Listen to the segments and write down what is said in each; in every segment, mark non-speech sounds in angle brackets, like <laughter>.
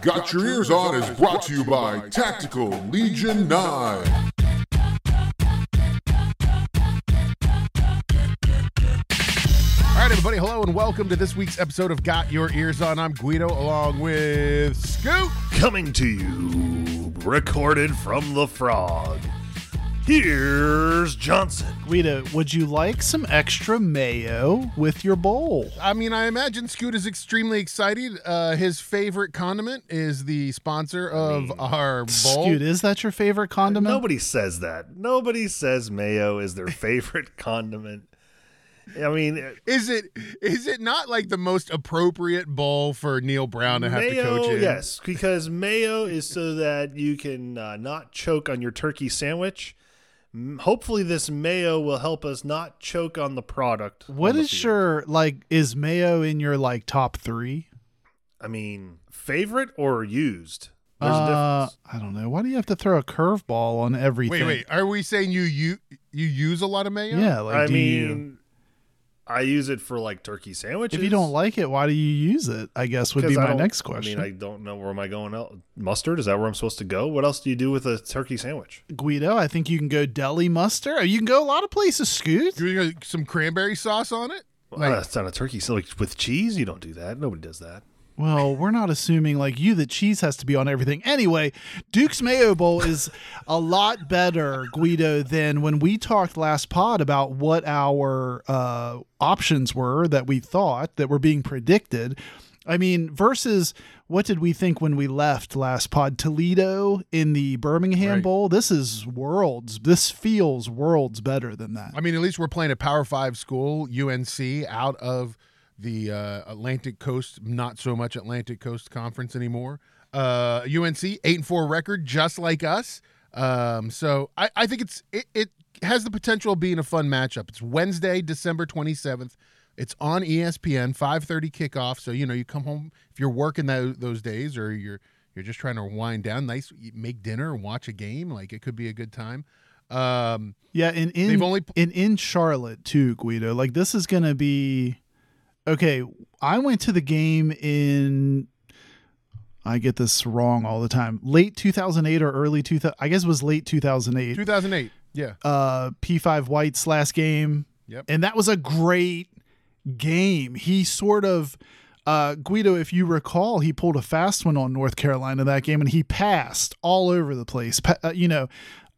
Got Your Eers On is brought to you by Tactical Legion 9. All right, everybody, hello and welcome to this week's episode of Got Your Eers On. I'm Guido along with Scoot. coming to you, recorded from the frog. Here's Johnson. Guido, would you like some extra mayo with your bowl? I mean, I imagine Scoot is extremely excited. Uh, his favorite condiment is the sponsor of our bowl. Scoot, is that your favorite condiment? Nobody says that. Nobody says mayo is their <laughs> favorite condiment. I mean, Is it is it not like the most appropriate bowl for Neal Brown to have mayo, to coach in? yes, because mayo is so that you can uh, not choke on your turkey sandwich. M- Hopefully, this mayo will help us not choke on the product. What on the is field. your like? Is mayo in your like top three? I mean, favorite or used? There's a Uh, difference. I don't know. Why do you have to throw a curveball on everything? Wait, wait. Are we saying you you you use a lot of mayo? Yeah, like I do you? Mean, I use it for like turkey sandwiches. If you don't like it, why do you use it? I guess would 'Cause be I my next question. I mean, I don't know where am I going out. Mustard is that where I'm supposed to go? What else do you do with a turkey sandwich? Guido, I think you can go deli mustard. Or you can go a lot of places. Scoot. Do you got some cranberry sauce on it? Well, that's not a turkey. So like with cheese, you don't do that. Nobody does that. Well, we're not assuming like you that cheese has to be on everything. Anyway, Duke's Mayo Bowl is a lot better, Guido, than when we talked last pod about what our uh, options were that we thought that were being predicted. I mean, versus what did we think when we left last pod? Toledo in the Birmingham Right. Bowl. This is worlds. This feels worlds better than that. I mean, at least we're playing a Power Five school, UNC, out of the uh, Atlantic Coast, not so much Atlantic Coast Conference anymore. Uh, UNC eight and four record, just like us. Um, so I, I think it's it, it has the potential of being a fun matchup. It's Wednesday, December twenty seventh. It's on ESPN, five thirty kickoff. So you know you come home if you're working those those days or you're you're just trying to wind down. Nice, make dinner and watch a game. Like it could be a good time. Um, Yeah, and in They've only- in in Charlotte too, Guido. Like this is gonna be okay. I went to the game in. I get this wrong all the time. Late 2008 or early 2000. I guess it was late 2008. 2008. Yeah. Uh, P5 White's last game. Yep. And that was a great game. He sort of. Uh, Guido, if you recall, he pulled a fast one on North Carolina that game, and he passed all over the place. Pa- uh, you know,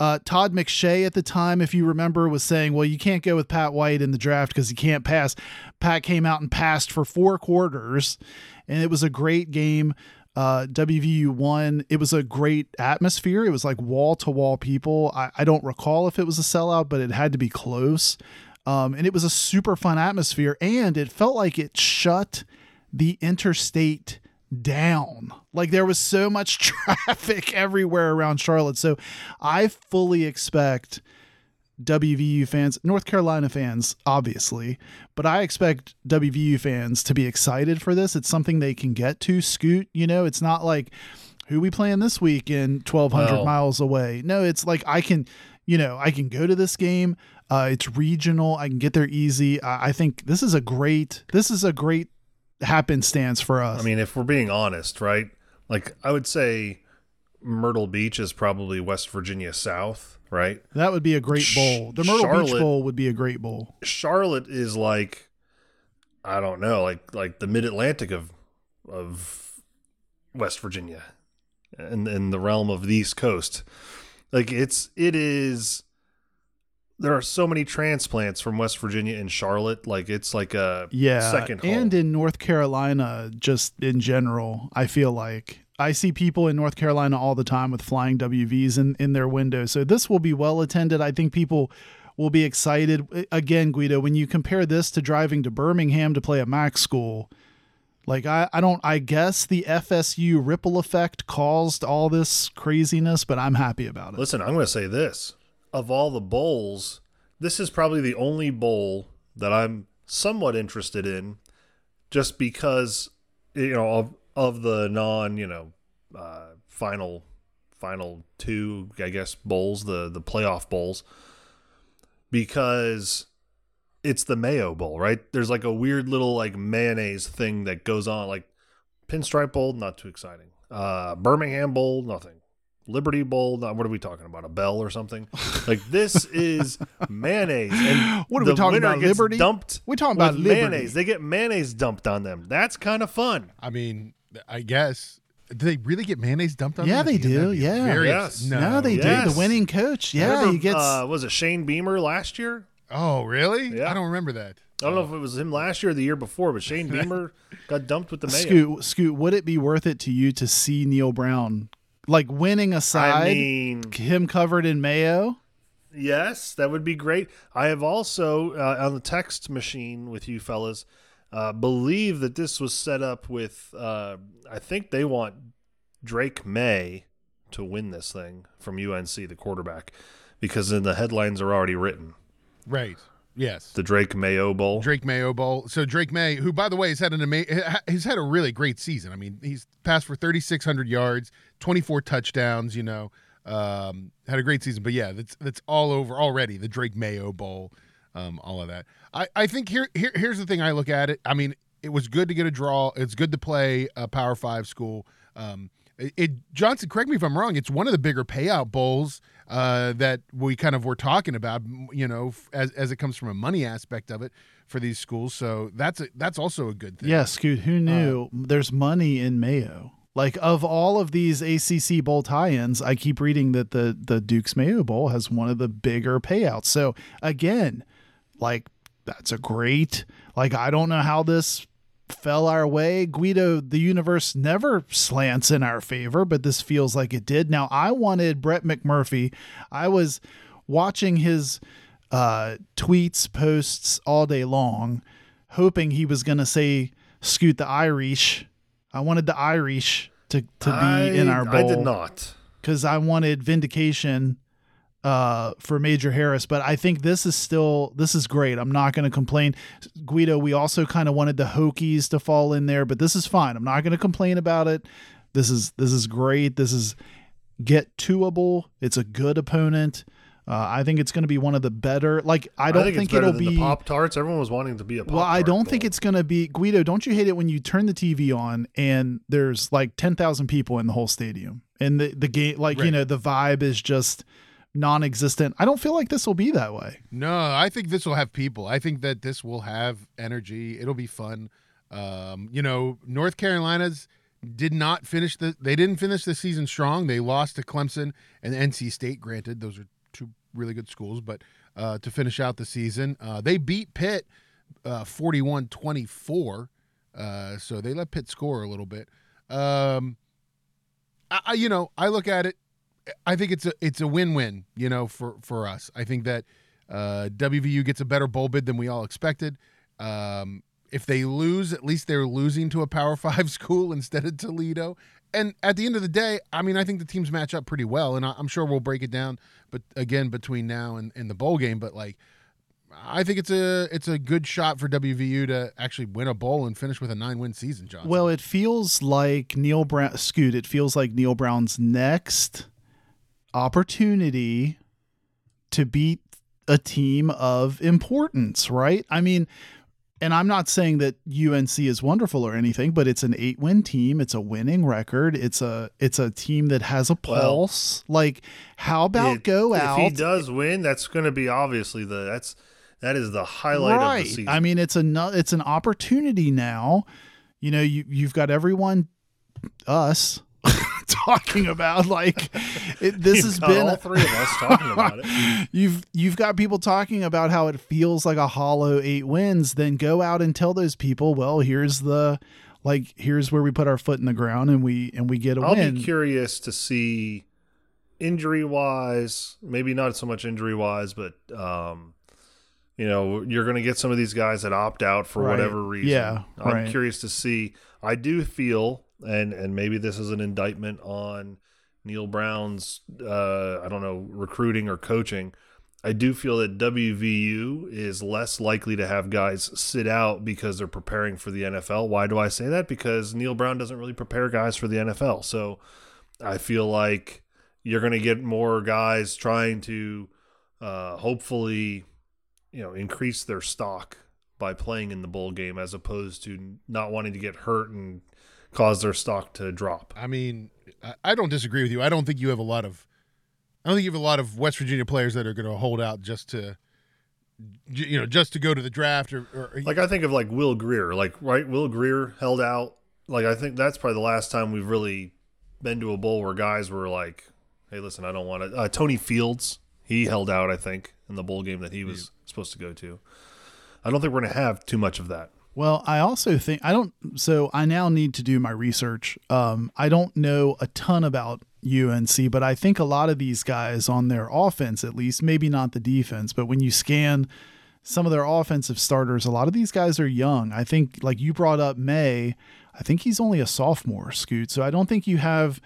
uh, Todd McShay at the time, if you remember, was saying, "Well, you can't go with Pat White in the draft because he can't pass." Pat came out and passed for four quarters, and it was a great game. Uh, WVU won. It was a great atmosphere. It was like wall to wall people. I, I don't recall if it was a sellout, but it had to be close. Um, and it was a super fun atmosphere, and it felt like it shut the interstate down. Like there was so much <laughs> traffic everywhere around Charlotte. So I fully expect WVU fans, North Carolina fans, obviously, but I expect WVU fans to be excited for this. It's something they can get to. Scoot, you know, it's not like who we playing this week in 1200 Well- miles away. No, it's like I can, you know, I can go to this game. Uh, it's regional. I can get there easy. I, I think this is a great, this is a great happenstance for us. I mean, if we're being honest, right? Like I would say, Myrtle Beach is probably West Virginia South, right? that would be a great bowl. The Myrtle Beach Bowl would be a great bowl. Charlotte is like, I don't know, like like the Mid Atlantic of of West Virginia, and in the realm of the East Coast. Like it's it is. There are so many transplants from West Virginia and Charlotte. Like it's like a Yeah, second home. and in North Carolina, just in general, I feel like I see people in North Carolina all the time with flying WVs in in their windows. So this will be well attended. I think people will be excited. Again, Guido, when you compare this to driving to Birmingham to play a MAC school, like I, I don't I guess the FSU ripple effect caused all this craziness, but I'm happy about it. Listen, I'm going to say this. Of all the bowls, this is probably the only bowl that I'm somewhat interested in just because you know of of the non, you know, uh final final two, I guess, bowls, the the playoff bowls because it's the Mayo Bowl, right? There's like a weird little like mayonnaise thing that goes on like Pinstripe Bowl, not too exciting. Uh, Birmingham Bowl, nothing. Liberty Bowl, not, what are we talking about? A bell or something? Like this <laughs> is mayonnaise. And What are we the talking winner about, gets Liberty? Dumped. We're talking about with Liberty. mayonnaise. They get mayonnaise dumped on them. That's kind of fun. I mean, I guess. Do they really get mayonnaise dumped on them? Yeah, them? they That'd do, be yeah. very- Yes. No, they do. The winning coach. Yeah, Remember, he gets. Uh, was it Shane Beamer last year? Oh, really? Yeah. I don't remember that. I don't know if it was him last year or the year before, but Shane <laughs> Beamer got dumped with the mayo. Scoot, Scoot, would it be worth it to you to see Neal Brown like winning aside, I mean, him covered in mayo? Yes, that would be great. I have also uh, on the text machine with you fellas uh, believe that this was set up with. Uh, I think they want Drake Maye to win this thing from UNC, the quarterback, because then the headlines are already written. Right. Yes. The Drake Mayo Bowl. Drake Mayo Bowl. So Drake Maye, who by the way has had an amazing, he's had a really great season. I mean, he's passed for 3,600 yards, 24 touchdowns. You know, um, had a great season. But yeah, that's that's all over already. The Drake Mayo Bowl, um, all of that. I I think here here here's the thing. I look at it. I mean, it was good to get a draw. It's good to play a Power Five school. Um, it, Johnson, correct me if I'm wrong. It's one of the bigger payout bowls uh, that we kind of were talking about. You know, f- as as it comes from a money aspect of it for these schools. So that's a, that's also a good thing. Yeah, Scoot, who knew there's money in mayo? Like of all of these ACC bowl tie-ins, I keep reading that the the Duke's Mayo Bowl has one of the bigger payouts. So again, like that's a great like I don't know how this fell our way. Guido, the universe never slants in our favor, but this feels like it did. Now, I wanted Brett McMurphy. I was watching his uh, tweets, posts all day long, hoping he was going to say, Scoot the Irish. I wanted the Irish to, to be in our bowl I did not. because I wanted vindication uh, for Major Harris, but I think this is still this is great. I'm not going to complain. Guido, we also kind of wanted the Hokies to fall in there, but this is fine. I'm not going to complain about it. This is this is great. This is get toable. It's a good opponent. Uh, I think it's going to be one of the better. Like I don't think, think, it's it'll be Pop Tarts. Everyone was wanting to be a Pop well, I don't think it's going to be Guido. Don't you hate it when you turn the TV on and there's like ten thousand people in the whole stadium and the the game, like you know, the vibe is just non-existent. I don't feel like this will be that way. No, I think this will have people. I think that this will have energy. It'll be fun. Um, you know, North Carolina's did not finish the they didn't finish the season strong. They lost to Clemson and NC State, granted. Those are two really good schools, but uh, to finish out the season, uh, they beat Pitt uh, 41-24. Uh, so they let Pitt score a little bit. Um, I, I, you know, I look at it. I think it's a it's a win win. You know, for for us. I think that uh, WVU gets a better bowl bid than we all expected. Um, if they lose, at least they're losing to a Power <laughs> Five school instead of Toledo. And at the end of the day, I mean, I think the teams match up pretty well, and I, I'm sure we'll break it down. But again, between now and, and the bowl game, but like, I think it's a it's a good shot for WVU to actually win a bowl and finish with a nine win season, John. Well, it feels like Neal Brown. Scoot. It feels like Neal Brown's next opportunity to beat a team of importance, right? I mean, and I'm not saying that UNC is wonderful or anything, but it's an eight win team. It's a winning record. It's a it's a team that has a Well, pulse. like, how about It- go out? if he does win, that's going to be obviously the that's that is the highlight right. of the season. I mean, it's a it's an opportunity now. You know, you you've got everyone, us, <laughs> talking about like it, this You've has been all three of us talking about it. <laughs> you've you've got people talking about how it feels like a hollow eight wins then go out and tell those people well here's the like here's where we put our foot in the ground and we and we get a I'll win be curious to see injury wise, maybe not so much injury wise, but um, you know, you're going to get some of these guys that opt out for Right. whatever reason. Yeah, I'm right. curious to see. I do feel, and and maybe this is an indictment on Neal Brown's, uh, I don't know, recruiting or coaching. I do feel that WVU is less likely to have guys sit out because they're preparing for the NFL. Why do I say that? Because Neal Brown doesn't really prepare guys for the NFL. So I feel like you're going to get more guys trying to uh, hopefully, you know, increase their stock by playing in the bowl game as opposed to not wanting to get hurt and cause their stock to drop. I mean, I- don't disagree with you. I don't think you have a lot of, I don't think you have a lot of West Virginia players that are going to hold out just to, you know, just to go to the draft or, or Like I think of like Will Grier, like right, Will Grier held out. Like I think that's probably the last time we've really been to a bowl where guys were like, "Hey, listen, I don't want to." Uh, Tony Fields, he held out. I think in the bowl game that he was supposed to go to. I don't think we're going to have too much of that. Well, I also think I don't. So I now need to do my research. Um, I don't know a ton about UNC, but I think a lot of these guys on their offense, at least, maybe not the defense, but when you scan some of their offensive starters, a lot of these guys are young. I think, like you brought up Maye, I think he's only a sophomore, Scoot. So I don't think you have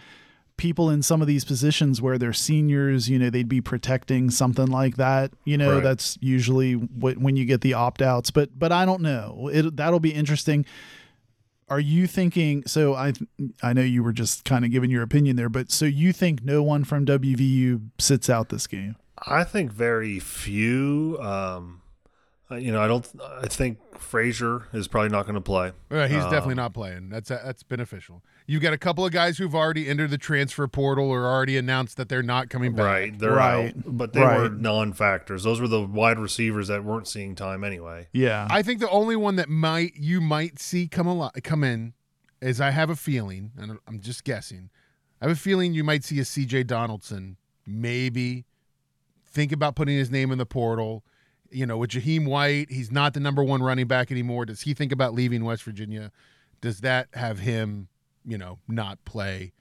people in some of these positions where they're seniors, you know, they'd be protecting something like that. You know, Right. that's usually wh- when you get the opt outs. But but I don't know. It that'll be interesting. Are you thinking? So I I know you were just kind of giving your opinion there, but so you think no one from WVU sits out this game? I think very few. Um, uh, you know, I don't. I think Frazier is probably not going to play. Uh, he's Um, definitely not playing. That's that's beneficial. You've got a couple of guys who've already entered the transfer portal or already announced that they're not coming back. Right, they're Right. out, but they were non-factors. Those were the wide receivers that weren't seeing time anyway. Yeah, I think the only one that might you might see come a al- come in is I have a feeling, and I'm just guessing. I have a feeling you might see a CJ Donaldson maybe think about putting his name in the portal. You know, with Jahiem White, he's not the number one running back anymore. Does he think about leaving West Virginia? Does that have him, you know, not play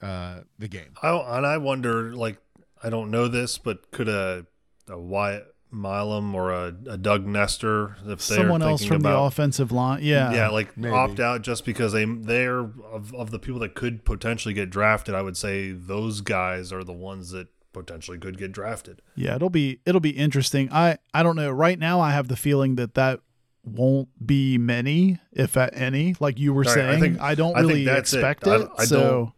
uh, the game? I and I wonder, like, I don't know this, but could a a Wyatt Milam or a, a Doug Nester, if someone else thinking from the offensive line. Yeah, yeah, like maybe. opt out just because they they're of, of the people that could potentially get drafted. I would say those guys are the ones that potentially could get drafted. Yeah, it'll be it'll be interesting. I I don't know. Right now, I have the feeling that that won't be many, if at any. Like you were Right, saying, I, think- don't I think really that's it. expect I- it. I so don't-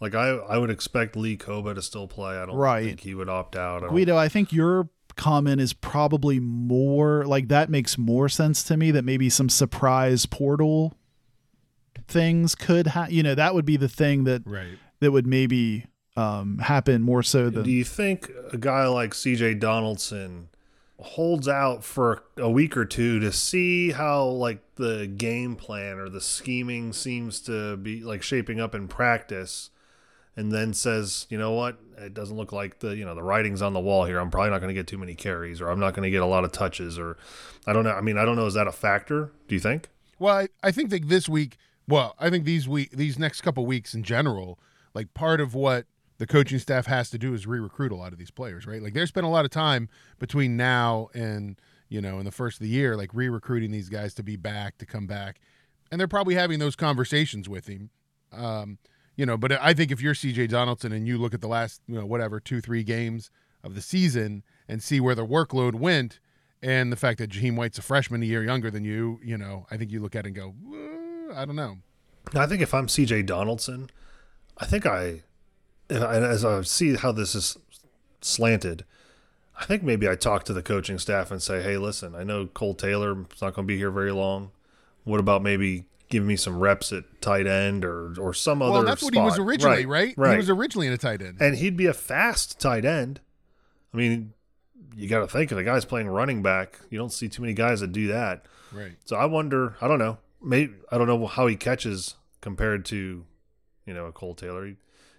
Like I I would expect Lee Kpogba to still play. I don't Right. think he would opt out. I Guido, I think your comment is probably more like that makes more sense to me. That maybe some surprise portal things could ha You know, that would be the thing that Right. that would maybe um happen more so than. Do you think a guy like CJ Donaldson holds out for a week or two to see how like the game plan or the scheming seems to be like shaping up in practice and then says, "You know what? It doesn't look like the, you know, the writing's on the wall here. I'm probably not going to get too many carries or I'm not going to get a lot of touches or I don't know. I mean, I don't know is that a factor? Do you think? Well, I, I think that this week, well, I think these week, these next couple weeks in general, like part of what the coaching staff has to do is re-recruit a lot of these players, right? Like there's been a lot of time between now and you know in the first of the year, like re-recruiting these guys to be back, to come back, and they're probably having those conversations with him. Um, you know, but I think if you're CJ Donaldson and you look at the last, you know, whatever two, three games of the season and see where the workload went, and the fact that Jahiem White's a freshman, a year younger than you, you know, I think you look at it and go, "Uh, I don't know. I think if I'm CJ Donaldson, I think I, and as I see how this is slanted, I think maybe I talk to the coaching staff and say, hey, listen, I know Kole Taylor's not going to be here very long. What about maybe giving me some reps at tight end or or some other? Well, that's what he was spot? originally, right? Right. He was originally in a tight end. and he'd be a fast tight end. I mean, you got to think of the guy's playing running back. You don't see too many guys that do that. right. So I wonder. I don't know. Maybe I don't know how he catches compared to, you know, a Kole Taylor. He,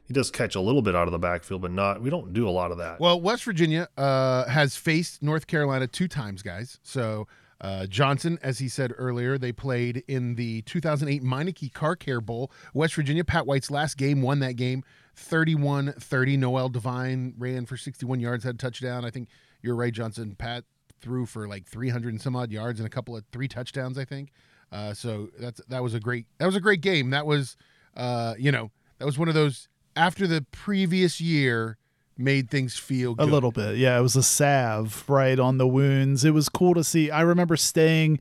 he does catch a little bit out of the backfield, but not. We don't do a lot of that. Well, West Virginia uh, has faced North Carolina two times, guys. So uh, Johnson, as he said earlier, they played in the 2008 Meineke Car Care Bowl. West Virginia, Pat White's last game, won that game 31-30. Noel Devine ran for 61 yards, had a touchdown. I think you're right, Johnson. Pat threw for like 300 and some odd yards and a couple of three touchdowns, I think. Uh, so that's that was a great that was a great game. That was uh, you know that was one of those after the previous year made things feel a little bit. Yeah, it was a salve right on the wounds. It was cool to see. I remember staying,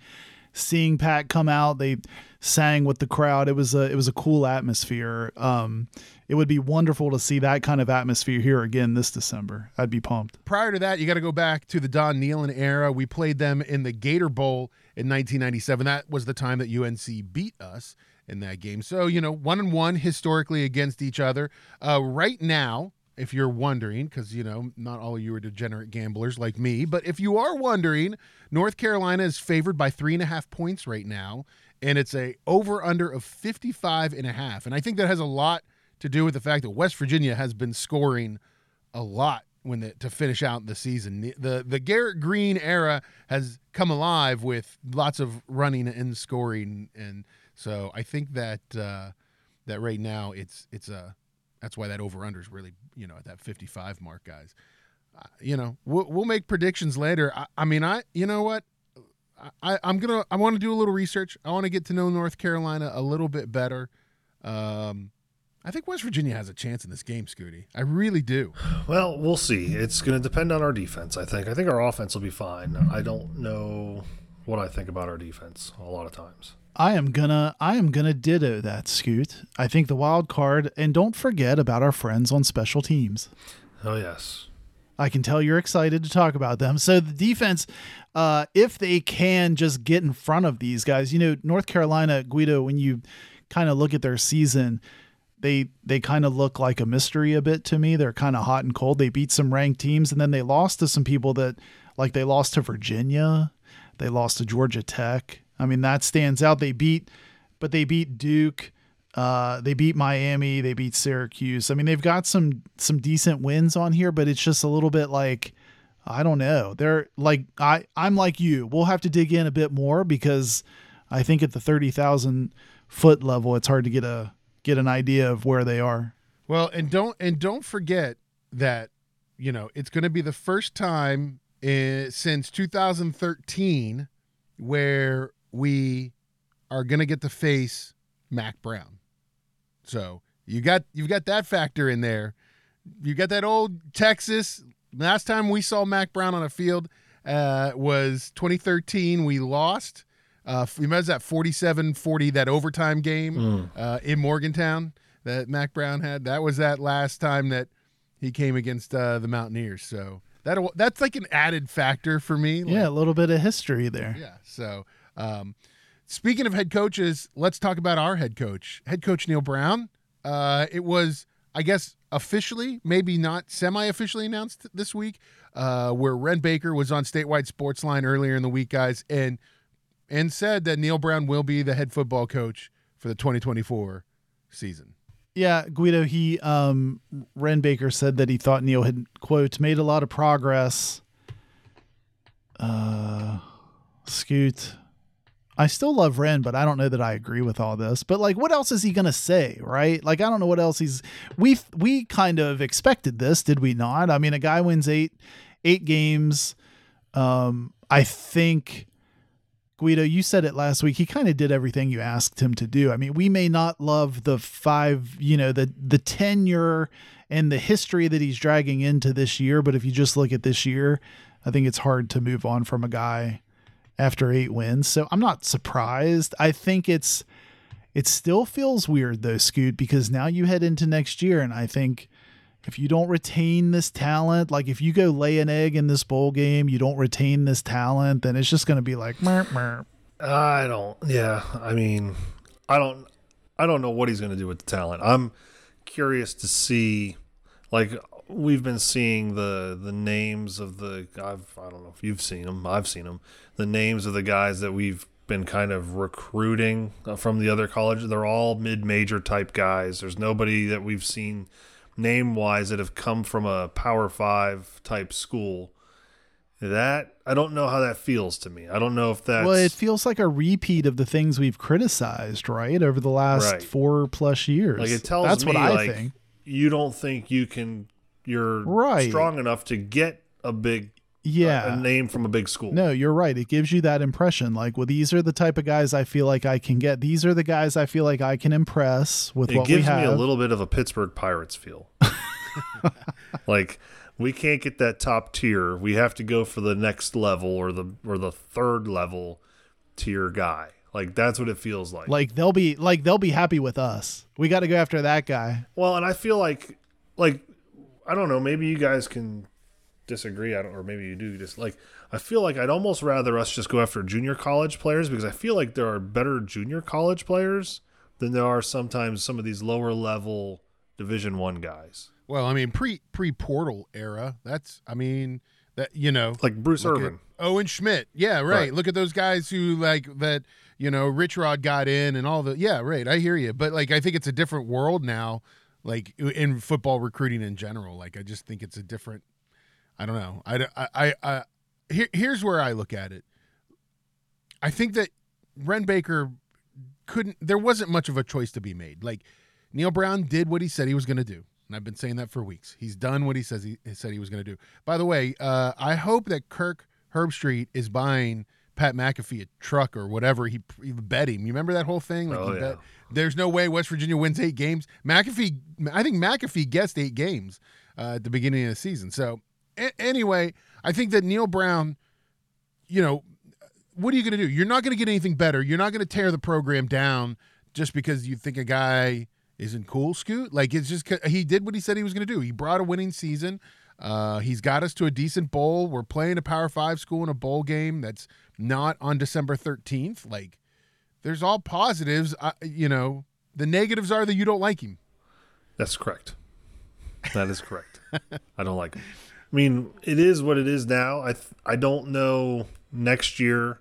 seeing Pat come out. They sang with the crowd. It was a it was a cool atmosphere. Um, it would be wonderful to see that kind of atmosphere here again this December. I'd be pumped. prior to that, you got to go back to the Don Nehlen era. We played them in the Gator Bowl in 1997. That was the time that UNC beat us. In that game. So you know, one and one historically against each other. Uh, right now, if you're wondering, because you know not all of you are degenerate gamblers like me, but if you are wondering, North Carolina is favored by three and a half points right now, and it's a over under of 55 and a half. And I think that has a lot to do with the fact that West Virginia has been scoring a lot when the, to finish out the season. The, the the Garrett Greene era has come alive with lots of running and scoring, and so I think that uh, that right now it's it's a that's why that over under is really you know at that 55 mark, guys. Uh, you know we'll, we'll make predictions later. I, I mean I you know what. I, I'm gonna. I want to do a little research. I want to get to know North Carolina a little bit better. Um, I think West Virginia has a chance in this game, Scooty. I really do. <sighs> Well, we'll see. It's going to depend on our defense, I think. I think our offense will be fine. I don't know what I think about our defense a lot of times. I am gonna I am gonna ditto that scoot. I think the wild card and don't forget about our friends on special teams. Oh yes. I can tell you're excited to talk about them. So the defense, uh, if they can just get in front of these guys, you know, North Carolina, Guido, when you kind of look at their season, they they kind of look like a mystery a bit to me. They're kind of hot and cold. They beat some ranked teams and then they lost to some people that like they lost to Virginia, they lost to Georgia Tech. I mean, that stands out. They beat but they beat Duke. Uh, they beat Miami, they beat Syracuse. I mean, they've got some some decent wins on here, but it's just a little bit like I don't know. They're like I I'm like you. We'll have to dig in a bit more because I think at the 30,000 foot level it's hard to get a get an idea of where they are. Well, and don't and don't forget that you know it's going to be the first time in, since 2013 where we are going to get to face Mack Brown. So you got you've got that factor in there. You got that old Texas. Last time we saw Mack Brown on a field uh, was 2013. We lost. Uh, remember that 47-40 that overtime game Mm. uh, in Morgantown that Mack Brown had. That was that last time that he came against uh, the Mountaineers. So that that's like an added factor for me. Like, Yeah, a little bit of history there. yeah. So um, speaking of head coaches, let's talk about our head coach, head coach Neal Brown. Uh, it was, I guess, officially, maybe not semi-officially announced this week, uh, where Wren Baker was on statewide sports line earlier in the week, guys, and and said that Neal Brown will be the head football coach for the 2024 season. Yeah, Guido, he um Wren Baker said that he thought Neal had quote made a lot of progress. Uh Scoot. I still love Wren, but I don't know that I agree with all this. But like what else is he going to say, right? Like I don't know what else he's we we kind of expected this, did we not? I mean, a guy wins 8 8 games. Um I think Guido, you said it last week. He kind of did everything you asked him to do. I mean, we may not love the five, you know, the the tenure and the history that he's dragging into this year, but if you just look at this year, I think it's hard to move on from a guy after 8 wins. So, I'm not surprised. I think it's it still feels weird though, Scoot, because now you head into next year and I think if you don't retain this talent, like if you go lay an egg in this bowl game, you don't retain this talent, then it's just going to be like, merp, merp. I don't. Yeah, I mean, I don't. I don't know what he's going to do with the talent. I'm curious to see. Like we've been seeing the the names of the. I've I don't know if you've seen them. I've seen them. The names of the guys that we've been kind of recruiting uh, from the other colleges. They're all mid major type guys. There's nobody that we've seen name wise that have come from a Power Five type school. That I don't know how that feels to me. I don't know if that. well, it feels like a repeat of the things we've criticized, right, over the last Right. four plus years. Like it tells That's me what I like think. you don't think you can you're Right. strong enough to get a big Yeah. a name from a big school. No, you're right. It gives you that impression. Like, well, these are the type of guys I feel like I can get. These are the guys I feel like I can impress with it what we gives have. me a little bit of a Pittsburgh Pirates feel. <laughs> like we can't get that top tier. We have to go for the next level or the or the third level tier guy. Like that's what it feels like. like they'll be like they'll be happy with us. We got to go after that guy. Well, and I feel like like I don't know, maybe you guys can disagree. I don't or maybe you do just like I feel like I'd almost rather us just go after junior college players because I feel like there are better junior college players than there are sometimes some of these lower level Division One guys, Well, I mean, pre pre portal era. That's I mean that you know like Bruce Irvin. Owen Schmidt. Yeah, right. Right. Look at those guys who like that, you know, Rich Rod got in and all the Yeah, right. I hear you. But like I think it's a different world now like in football recruiting in general. Like I just think it's a different I don't know. I I I, I here, here's where I look at it. I think that Wren Baker couldn't there wasn't much of a choice to be made. Like Neal Brown did what he said he was going to do. And I've been saying that for weeks. He's done what he says he, he said he was going to do. By the way, uh, I hope that Kirk Herbstreit is buying Pat McAfee a truck or whatever he, he bet him. You remember that whole thing? Like Oh, he yeah. bet, there's no way West Virginia wins eight games. McAfee, I think McAfee guessed eight games uh, at the beginning of the season. So a- anyway, I think that Neal Brown, you know, what are you going to do? You're not going to get anything better. You're not going to tear the program down just because you think a guy isn't cool, Scoot. Like it's just he did what he said he was going to do. He brought a winning season. Uh, he's got us to a decent bowl. We're playing a Power Five school in a bowl game that's not on December 13th. Like there's all positives. Uh, you know, the negatives are that you don't like him. That's correct. That is correct. I don't like him. I mean, it is what it is now. I th- I don't know next year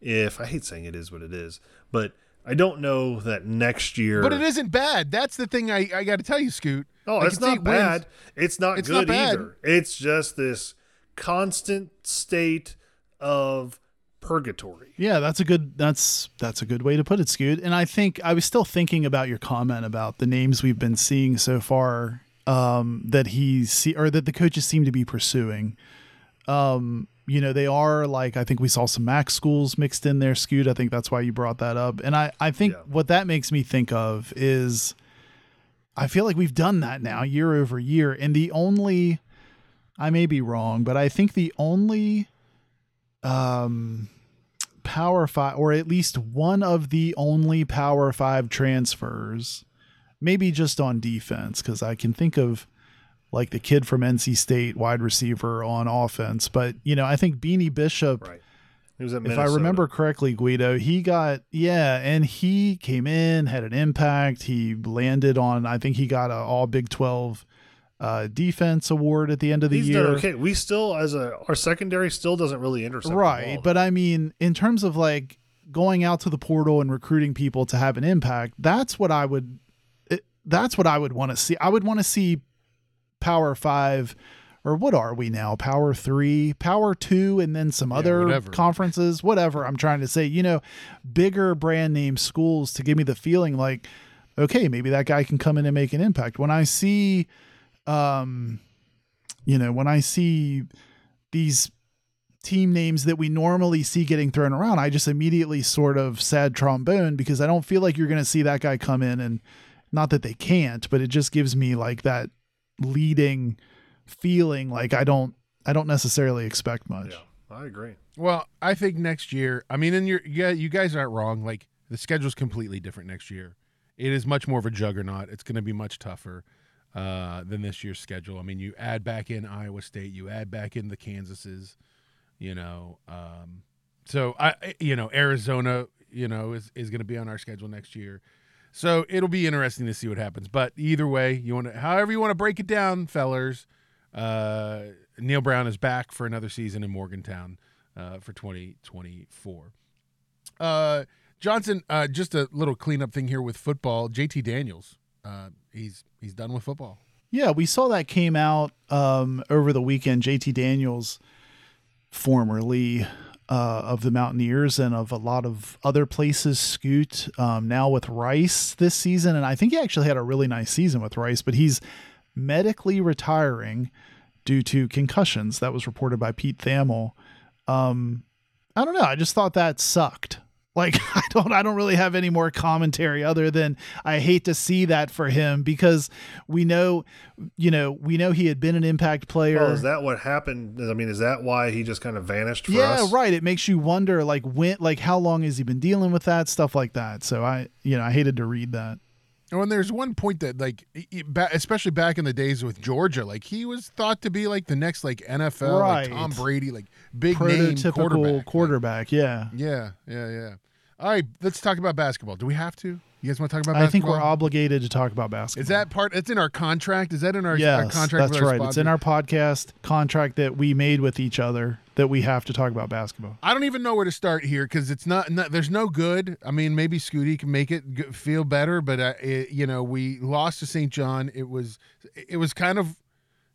if I hate saying it is what it is, but I don't know that next year. But it isn't bad. That's the thing I, I got to tell you, Scoot. Oh, it's not bad. It's not It's good not either. It's just this constant state of purgatory. Yeah, that's a good that's that's a good way to put it, Scoot. And I think I was still thinking about your comment about the names we've been seeing so far um, that he see or that the coaches seem to be pursuing. Um, you know, they are like I think we saw some MAC schools mixed in there, Scoot. I think that's why you brought that up. And I I think Yeah. what that makes me think of is I feel like we've done that now year over year, and the only I may be wrong, but I think the only um power five or at least one of the only power five transfers maybe just on defense because i can think of like the kid from nc state wide receiver on offense but you know i think beanie bishop Right. He was at if I remember correctly, Guido, he got yeah, and he came in, had an impact. He landed on, I think he got a All Big Twelve uh, defense award at the end of the he's year. done okay. We still, as a our secondary, still doesn't really intercept. the right, but I mean, in terms of like going out to the portal and recruiting people to have an impact, that's what I would. It, that's what I would want to see. I would want to see Power Five. Or what are we now? Power three, power two, and then some other whatever. conferences, whatever. I'm trying to say, you know, bigger brand name schools to give me the feeling like, okay, maybe that guy can come in and make an impact. When I see, um, you know, when I see these team names that we normally see getting thrown around, I just immediately sort of sad trombone because I don't feel like you're going to see that guy come in and not that they can't, but it just gives me like that leading feeling like I don't I don't necessarily expect much. yeah, I agree. Well, I think next year. I mean, and you're yeah, you guys aren't wrong. Like the schedule's completely different next year. It is much more of a juggernaut. It's going to be much tougher uh, than this year's schedule. I mean, you add back in Iowa State, you add back in the Kansases, you know. Um, so I, you know, Arizona, you know, is is going to be on our schedule next year. So it'll be interesting to see what happens. But either way, you want to, however you want to break it down, fellers. Uh, Neal Brown is back for another season in Morgantown uh, for 2024. Uh, Johnson, uh, just a little cleanup thing here with football. JT Daniels, uh, he's he's done with football. Yeah, we saw that came out um, over the weekend. JT Daniels, formerly uh, of the Mountaineers and of a lot of other places, Scoot, um, now with Rice this season. And I think he actually had a really nice season with Rice, but he's medically retiring due to concussions. That was reported by Pete Thamel. Um, I don't know. I just thought that sucked. Like <laughs> I don't I don't really have any more commentary other than I hate to see that for him because we know you know, we know he had been an impact player. Well, is that what happened? I mean, is that why he just kind of vanished for yeah, us? right. It makes you wonder like when like how long has he been dealing with that stuff like that. So I you know, I hated to read that. Oh, and there's one point that, like, he- he- ba- especially back in the days with Georgia, like he was thought to be like the next like NFL, like Right. Tom Brady, like big name quarterback. quarterback, yeah. Yeah, yeah, yeah. All right, let's talk about basketball. Do we have to? You guys want to talk about Basketball? I think we're obligated to talk about basketball. Is that part? It's in our contract. Is that in our, our contract? that's with our right. It's in our podcast contract that we made with each other that we have to talk about basketball. I don't even know where to start here because it's not, not. There's no good. I mean, maybe Scooty can make it g- feel better, but uh, it, you know, we lost to St. John. It was, it was kind of,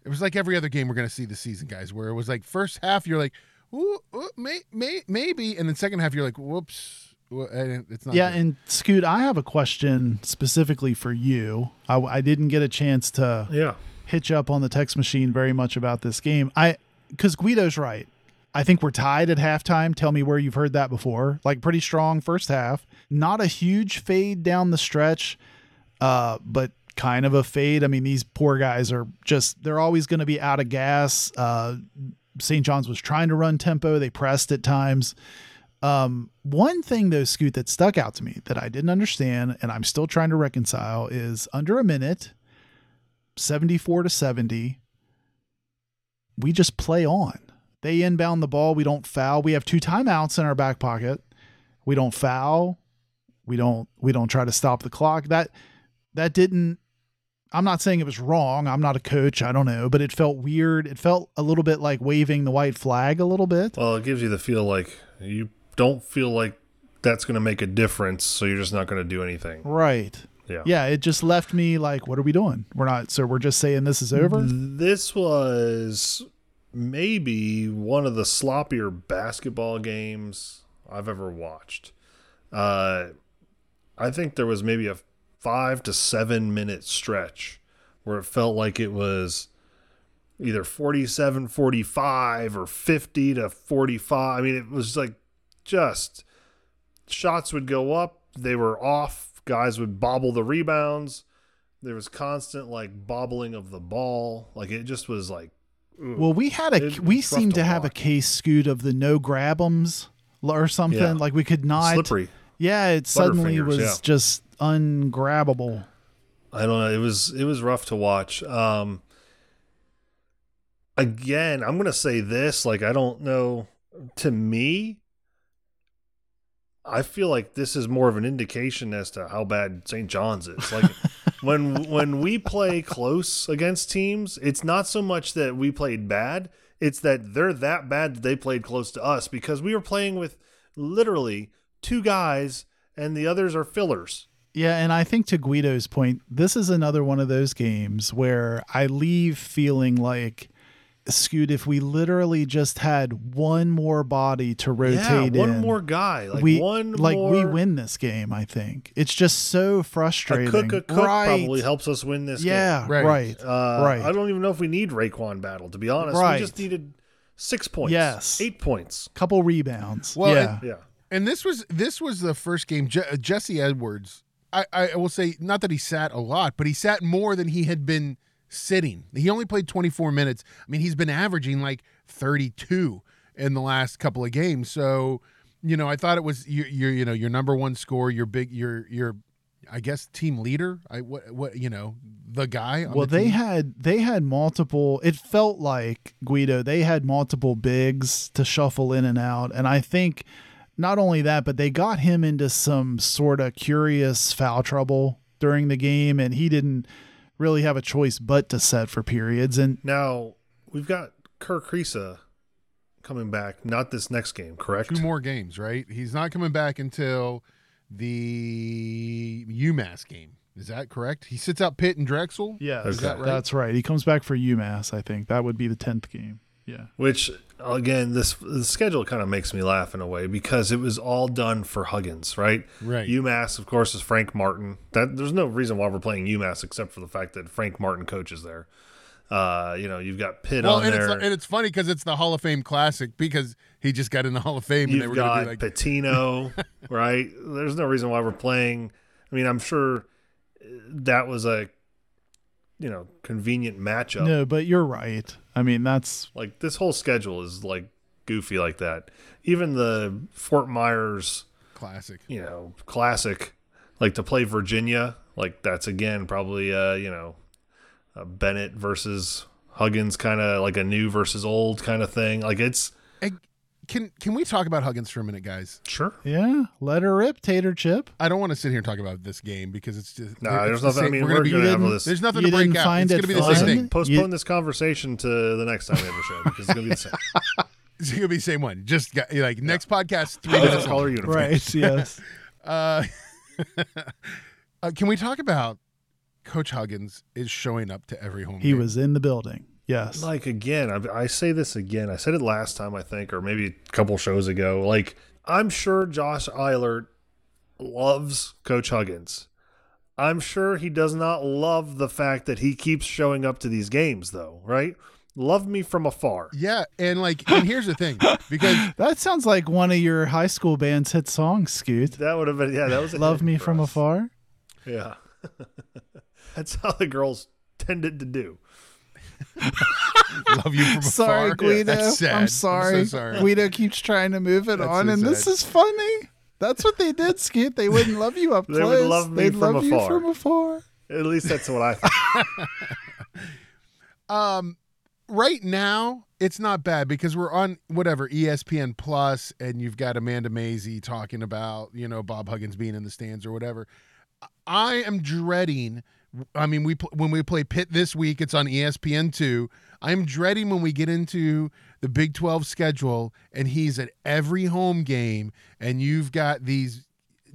it was like every other game we're gonna see this season, guys. Where it was like first half, you're like, ooh, ooh may, may, maybe, and then second half, you're like, whoops, Well, it's not. Yeah, good. and Scoot, I have a question specifically for you. I, I didn't get a chance to Yeah. hitch up on the text machine very much about this game. I because Guido's right. I think we're tied at halftime. Tell me where you've heard that before. Like pretty strong first half. Not a huge fade down the stretch, uh, but kind of a fade. I mean, these poor guys are just they're always going to be out of gas. Uh, St. John's was trying to run tempo. They pressed at times. Um, one thing though, Scoot, that stuck out to me that I didn't understand and I'm still trying to reconcile is under a minute, 74 to 70, we just play on. They inbound the ball. We don't foul. We have two timeouts in our back pocket. We don't foul. We don't we don't try to stop the clock. That that didn't I'm not saying it was wrong. I'm not a coach. I don't know, but it felt weird. It felt a little bit like waving the white flag a little bit. Well, it gives you the feel like you don't feel like that's going to make a difference, so you're just not going to do anything. Right. Yeah. Yeah, it just left me like, what are we doing? We're not, so we're just saying this is over? This was maybe one of the sloppier basketball games I've ever watched. Uh, I think there was maybe a five to seven minute stretch where it felt like it was either 47 45 or 50 to 45. I mean, it was like just shots would go up, they were off, guys would bobble the rebounds. There was constant like bobbling of the ball. Like it just was like Well, we had a, we seemed to to have a case scoot of the no grab 'ems or something. Yeah. Like we could not. slippery. Yeah, it suddenly was yeah. just ungrabbable. I don't know. It was it was rough to watch. Um again, I'm gonna say this, like I don't know to me, I feel like this is more of an indication as to how bad St. John's is. Like <laughs> when when we play close against teams, it's not so much that we played bad, it's that they're that bad that they played close to us because we were playing with literally two guys and the others are fillers. Yeah, and I think to Guido's point, this is another one of those games where I leave feeling like Scoot, if we literally just had one more body to rotate yeah, one in, more guy, like we one like more, we win this game. I think it's just so frustrating A frustrating. cook, a cook right? probably helps us win this yeah, game. Right. right, Uh, right. I don't even know if we need RaeQuan Battle to be honest. Right. We just needed six points. Yes. eight points. Couple rebounds. Well, yeah, Yeah, And this was this was the first game. Je- uh, Jesse Edwards. I, I will say not that he sat a lot, but he sat more than he had been sitting. He only played 24 minutes. I mean, he's been averaging like 32 in the last couple of games. So, you know, I thought it was your your you know your number one score, your big your your I guess team leader. I what what you know the guy. On well the they had they had multiple it felt like guido they had multiple bigs to shuffle in and out and i think not only that but they got him into some sort of curious foul trouble during the game and he didn't really have a choice but to set for periods and Now we've got Kerr Kriisa coming back. Not this next game, correct? two more games, right? He's not coming back until the UMass game. Is that correct? He sits out Pitt and Drexel. yeah Is that right? that's right he comes back for umass i think that would be the 10th game yeah Which again, this the schedule kind of makes me laugh in a way because it was all done for Huggins, right? Right. UMass, of course, is Frank Martin. That there's no reason why we're playing UMass except for the fact that Frank Martin coaches there. Uh, you know, you've got Pitt Well, on and there. it's and it's funny because it's the Hall of Fame Classic because he just got in the Hall of Fame and they You've were got like, Pitino, <laughs> right? There's no reason why we're playing. I mean, I'm sure that was a you know convenient matchup. no but you're right i mean that's Like this whole schedule is like goofy like that. Even the Fort Myers, classic. you know, classic, like to play Virginia, like that's again probably uh you know, a Bennett versus Huggins kind of like a new versus old kind of thing. Like it's And can can we talk about Huggins for a minute, guys? Sure. Yeah, let her rip, Tater Chip. I don't want to sit here and talk about this game because it's just No, it's there's the nothing. I mean, we're we're, gonna be going to have didn't- this. there's nothing You to break didn't out. find It's it gonna be the same thing. postpone You- this conversation to the next time we have a show because it's going to be the same. <laughs> It's gonna be the same one. Just got, like next podcast, three Different minutes. color long. uniform. Right. Yes. <laughs> Uh, <laughs> uh, can we talk about Coach Huggins is showing up to every home? he game? was in the building. Yes. Like again, I, I say this again. I said it last time, I think, or maybe a couple shows ago. Like I'm sure Josh Eilert loves Coach Huggins. I'm sure he does not love the fact that he keeps showing up to these games, though. Right? Love me from afar. Yeah, and like, and here's the thing, <laughs> because that sounds like one of your high school band's hit songs, Scoot. That would have been yeah. That was a Love me from us. afar. Yeah, <laughs> that's how the girls tended to do. <laughs> love you from <laughs> Sorry, afar. Guido. That's sad. I'm sorry. so sorry. Guido keeps trying to move it That's on, so and this is funny. That's what they did, Scoot. They wouldn't love you up <laughs> They would close. love me They'd from love you afar. from afar. At least that's what I think. Um, right now it's not bad because we're on whatever ESPN Plus, and you've got Amanda Maisie talking about you know Bob Huggins being in the stands or whatever. I am dreading. I mean, we when we play Pitt this week, it's on ESPN two. I'm dreading when we get into the Big Twelve schedule, and he's at every home game, and you've got these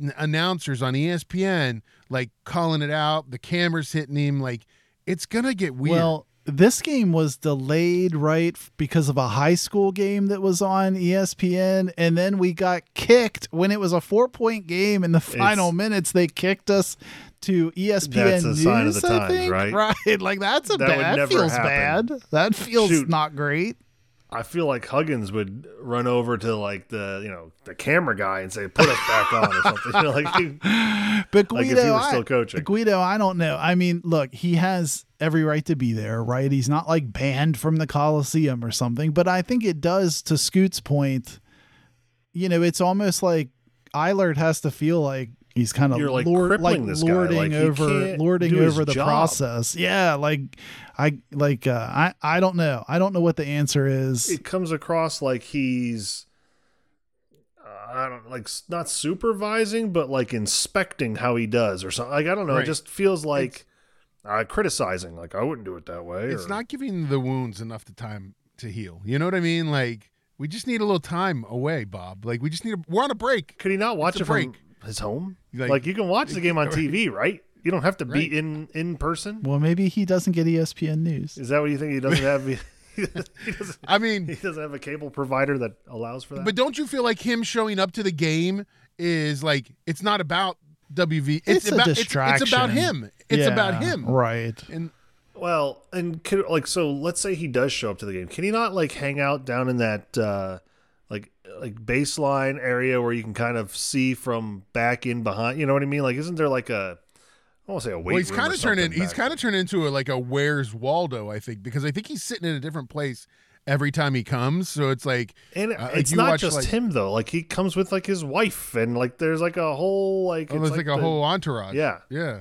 n- announcers on ESPN like calling it out. The cameras hitting him. Like it's gonna get weird. Well, this game was delayed, right, because of a high school game that was on ESPN. And then we got kicked when it was a four point game in the final It's- minutes. They kicked us to ESPN That's a News, sign of the I times, think. right? Right. <laughs> Like, that's a That bad. would That never feels happen. bad. That feels Shoot. not great. I feel like Huggins would run over to like the you know the camera guy and say, "Put us back on" or something. <laughs> You know, like he- <laughs> But Like if Guido, he I- still coaching. Guido, I don't know. I mean, look, he has every right to be there, right? He's not like banned from the Coliseum or something. But I think it does, to Scoot's point, you know, it's almost like Eilert has to feel like he's kind of You're, like, lord, like crippling this guy. lording Like, over lording over the job. process. Yeah, like I like uh, I I don't know. I don't know what the answer is. it comes across like he's uh, I don't like not supervising, but like inspecting how he does or something. Like I don't know. Right. It just feels like uh, criticizing. Like I wouldn't do it that way. it's or- not giving the wounds enough the time to heal. You know what I mean? Like we just need a little time away, Bob. Like we just need a we're on a break. Could he not watch It's it a from break. His home? Like- Like, you can watch the <laughs> game on TV, right? You don't have to Right. be in in person. well, maybe he doesn't get ESPN news. Is that what you think? He doesn't have. <laughs> he doesn't. I mean, He doesn't have a cable provider that allows for that. but don't you feel like him showing up to the game is like it's not about WV. It's, It's a about it's, distraction. it's about him. It's Yeah, about him. right? And Well, and could, like so, let's say he does show up to the game. Can he not like hang out down in that uh like like baseline area where you can kind of see from back in behind? You know what I mean? Like, isn't there like a I won't say a weight well, he's kind of turned in. He's kind of turned into a, like a Where's Waldo, I think, because I think he's sitting in a different place every time he comes. So it's like And uh, it's not watch, just like- him though. Like he comes with like his wife, and like there's like a whole like oh, it's there's like, a the- whole entourage. yeah yeah.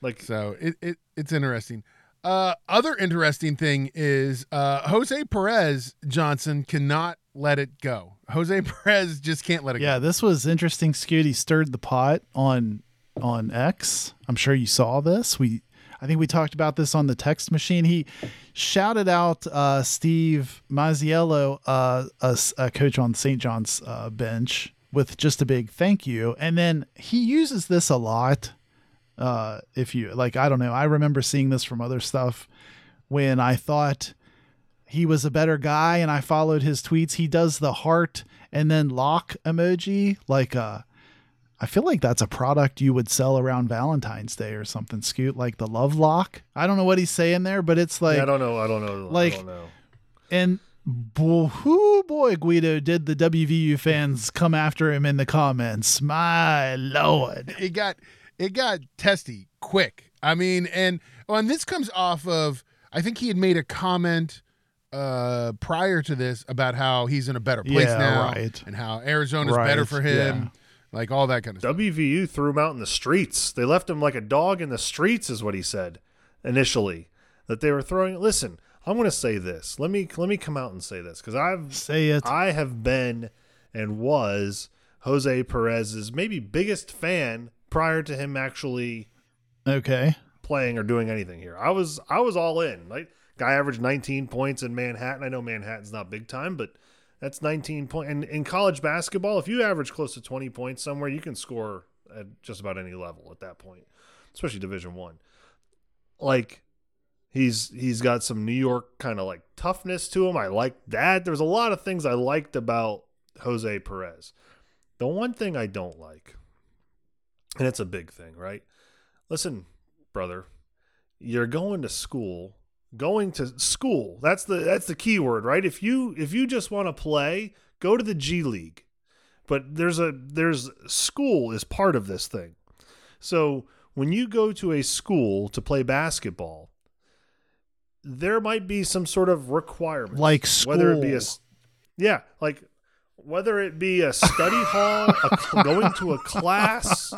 like So it, it it's interesting. Uh, other interesting thing is uh, Jose Perez Johnson cannot let it go. Jose Perez just can't let it Yeah, go. this was interesting. Scooty stirred the pot on on X. I'm sure you saw this. We I think we talked about this on the text machine. He shouted out uh, Steve Masiello, uh, a, a coach on St. John's uh, bench, with just a big thank you. And then he uses this a lot. Uh, if you like, I don't know. I remember seeing this from other stuff when I thought he was a better guy and I followed his tweets. He does the heart and then lock emoji. Like, uh, I feel like that's a product you would sell around Valentine's Day or something, Scoot, like the love lock. I don't know what he's saying there, but it's like, I don't know. I don't know. like- I don't know. and boy, whoo, boy, Guido, did the WVU fans come after him in the comments? My lord. It got it got testy quick. I mean, and well, and this comes off of I think he had made a comment uh prior to this about how he's in a better place Yeah, now right. and how Arizona's better for him. Like all that kind of stuff. WVU threw him out in the streets. They left him like a dog in the streets, is what he said initially. That they were throwing. Listen, I'm going to say this. Let me let me come out and say this because I've Say it. I have been and was Jose Perez's maybe biggest fan prior to him actually okay. playing or doing anything here. I was I was all in. Like guy averaged 19 points in Manhattan. I know Manhattan's not big time, but that's 19 points. And in college basketball, if you average close to 20 points somewhere, you can score at just about any level at that point, especially Division One. Like he's he's got some New York kind of like toughness to him. I like that. There's a lot of things I liked about Jose Perez. The one thing I don't like, and it's a big thing, right? Listen, brother, you're going to school going to school. That's the that's the key word right? If you if you just want to play go to the g league. But there's a there's school is part of this thing. So when you go to a school to play basketball there might be some sort of requirement Like whether it be a yeah like whether it be a study hall a, cl- going to a class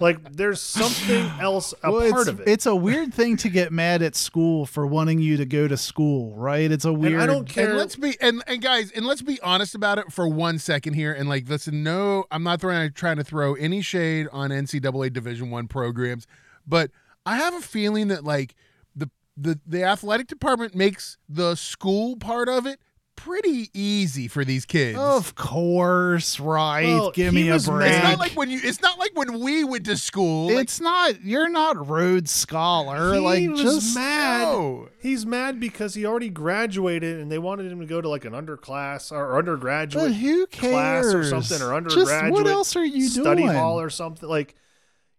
like there's something else a Well, part it's, of it it's a weird thing to get mad at school for wanting you to go to school, right? It's a weird. I don't care- And let's be and, and guys, and let's be honest about it for one second here. And like, listen, no, I'm not throwing trying to throw any shade on NCAA Division One programs, but I have a feeling that like the the the athletic department makes the school part of it pretty easy for these kids. Of course, right? Well, Give me a break. it's not like when you. It's not like when we went to school. Like, it's not. You're not Rhodes Scholar. he like was just mad. no. He's mad because he already graduated and they wanted him to go to like an underclass or undergraduate But who class or something or Just undergraduate what else are you study doing? Study hall or something. Like,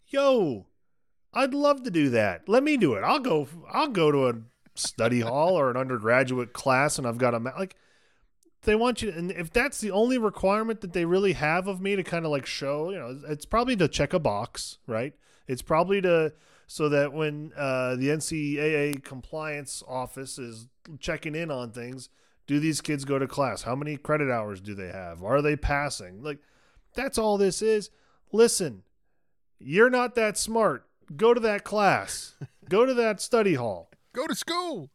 yo, I'd love to do that. Let me do it. I'll go. I'll go to a study hall or an undergraduate class and I've got a ma- like. They want you, and if that's the only requirement that they really have of me to kind of like show, you know, it's probably to check a box, right? It's probably to so that when uh, the NCAA compliance office is checking in on things, do these kids go to class? How many credit hours do they have? Are they passing? Like, that's all this is. Listen, you're not that smart. Go to that class. go to that study hall. Go to school.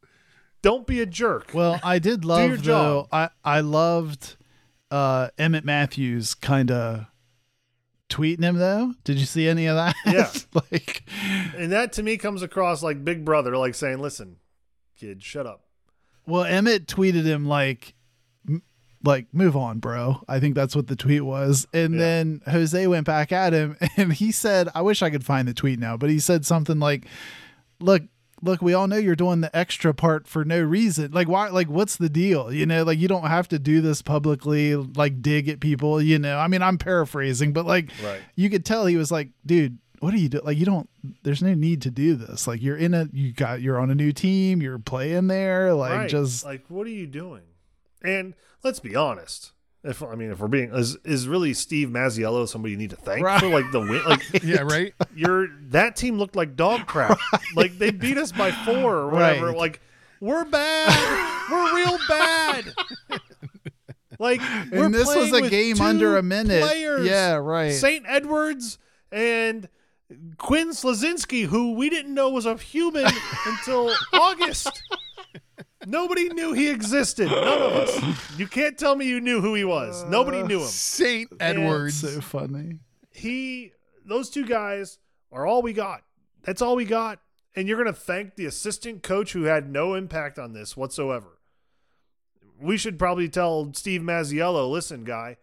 Don't be a jerk. Well, I did <laughs> love though. I I loved uh Emmitt Matthews kind of tweeting him though. Did you see any of that? Yeah. <laughs> like and that to me comes across like Big Brother, like saying, "Listen, kid, shut up." Well, Emmitt tweeted him like, like move on, bro. I think that's what the tweet was. And Yeah. then Jose went back at him, <laughs> and he said, "I wish I could find the tweet now," but he said something like, "Look." Look, we all know you're doing the extra part for no reason. Like, why? Like, what's the deal? You know, like you don't have to do this publicly. Like, dig at people. You know, I mean, I'm paraphrasing, but like, Right. you could tell he was like, dude, what are you doing? Like, you don't. There's no need to do this. Like, you're in a. You got. You're on a new team. You're playing there. Like, right. just like, what are you doing? And let's be honest. If I mean, if we're being is is really Steve Masiello somebody you need to thank Right. for like the win? Like, <laughs> Yeah, right. <laughs> you're that team looked like dog crap. Like they beat us by four or whatever. Right. Like we're bad. we're real bad. Like we're and this was a game under a minute. Players. Yeah, right. St. Edwards and Quinn Slazinski, who we didn't know was a human until August. Nobody knew he existed. None of us. You can't tell me you knew who he was. Nobody knew him. Saint Edwards. so funny. He, those two guys are all we got. That's all we got. And you're going to thank the assistant coach who had no impact on this whatsoever. We should probably tell Steve Masiello, listen, guy,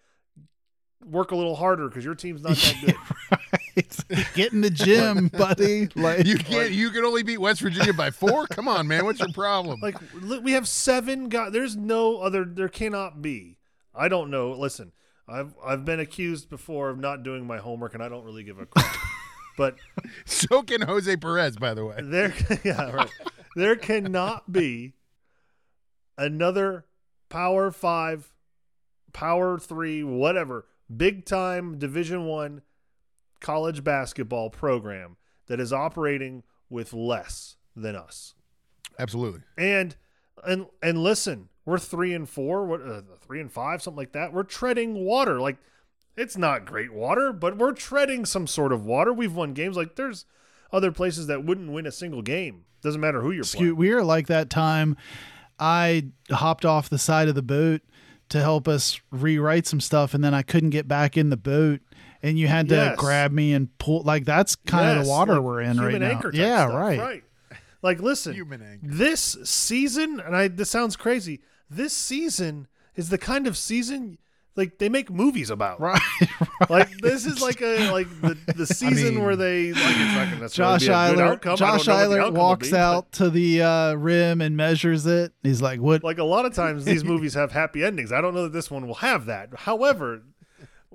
work a little harder because your team's not that <laughs> good. right. Get in the gym, <laughs> buddy. Like You can't. You can only beat West Virginia by four. Come on, man. What's your problem? Like we have seven guys. There's no other. There cannot be. I don't know. Listen, I've I've been accused before of not doing my homework, and I don't really give a crap. but <laughs> so can Jose Perez, by the way. there, yeah, right. There cannot be another Power Five, Power Three, whatever, big time Division One college basketball program that is operating with less than us. Absolutely. And and and listen, we're three and four, what uh, three and five, something like that. We're treading water. Like it's not great water, but we're treading some sort of water. We've won games. Like there's other places that wouldn't win a single game. Doesn't matter who you're Scoot, playing. we are like that time I hopped off the side of the boat to help us rewrite some stuff, and then I couldn't get back in the boat. And you had to Yes. grab me and pull. Like that's kind of the water like we're in human right now. type Yeah, stuff, right. right. Like, listen, Human anchor. this season, and I this sounds crazy. This season is the kind of season like they make movies about. <laughs> Right. Like this is like a like the, <laughs> the season mean- where they like it's not gonna Josh be Eilert. Josh don't know what the Eilert walks be, out to the uh, rim and measures it. He's like, "What? Like a lot of times, these <laughs> movies have happy endings. I don't know that this one will have that. However,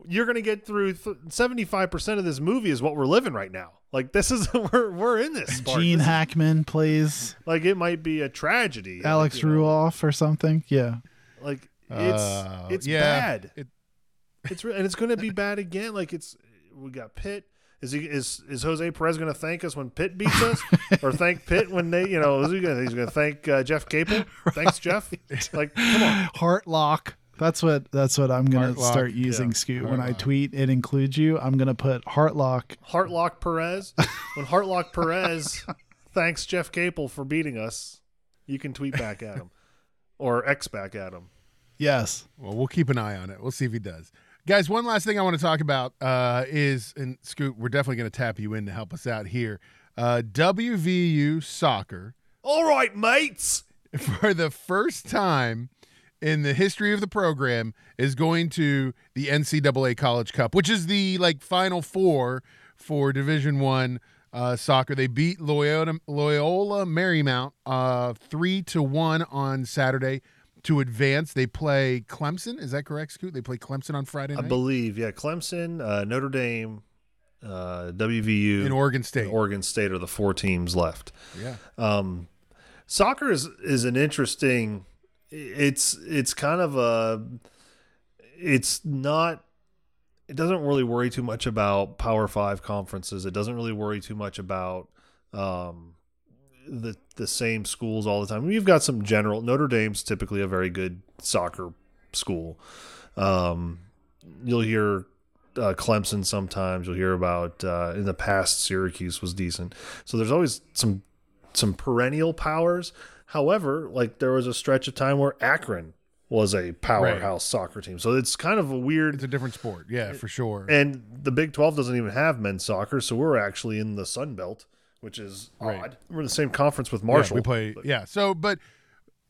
you're going to get through seventy five percent of this movie is what we're living right now. Like this is we're we're in this. part. Gene This is- Hackman plays like it might be a tragedy. like, Alex know, Ruoff or something." Yeah. Like Uh, it's yeah, bad. it- It's re- and it's going to be bad again. Like it's we got Pitt. Is he is is Jose Perez going to thank us when Pitt beats us, or thank Pitt when they you know is he gonna, he's going to thank uh, Jeff Capel? <laughs> Thanks Jeff. Like come on. Heartlock. That's what that's what I'm gonna Heartlock, start using, yeah. Scoot. When I tweet it includes you, I'm gonna put Heartlock. Heartlock Perez. When Heartlock Perez thanks Jeff Capel for beating us, you can tweet back at him or X back at him. Yes. Well, we'll keep an eye on it. We'll see if he does. Guys, one last thing I want to talk about uh, is, and Scoot, we're definitely going to tap you in to help us out here. Uh, WVU soccer, All right, mates. <laughs> for the first time in the history of the program, is going to the NCAA College Cup, which is the like Final Four for Division One uh, soccer. They beat Loyola, Loyola Marymount uh, three to one on Saturday to advance. They play Clemson. Is that correct, Scoot? They play Clemson on Friday I believe, yeah, Clemson, uh, Notre Dame, uh, WVU, in Oregon State. Oregon State are the four teams left. yeah, Um, soccer is is an interesting. It's it's kind of a. It's not. It doesn't really worry too much about Power Five conferences. It doesn't really worry too much about um, the the same schools all the time. You've got some general. Notre Dame's typically a very good soccer school. Um, you'll hear uh, Clemson sometimes. You'll hear about uh, in the past Syracuse was decent. So there's always some some perennial powers. However, like there was a stretch of time where Akron was a powerhouse soccer team. So it's kind of a weird it's a different sport. Yeah, for sure. and the Big 12 doesn't even have men's soccer, so we're actually in the Sun Belt, which is Right. odd. We're in the same conference with Yeah, Marshall. we play. Yeah. So, but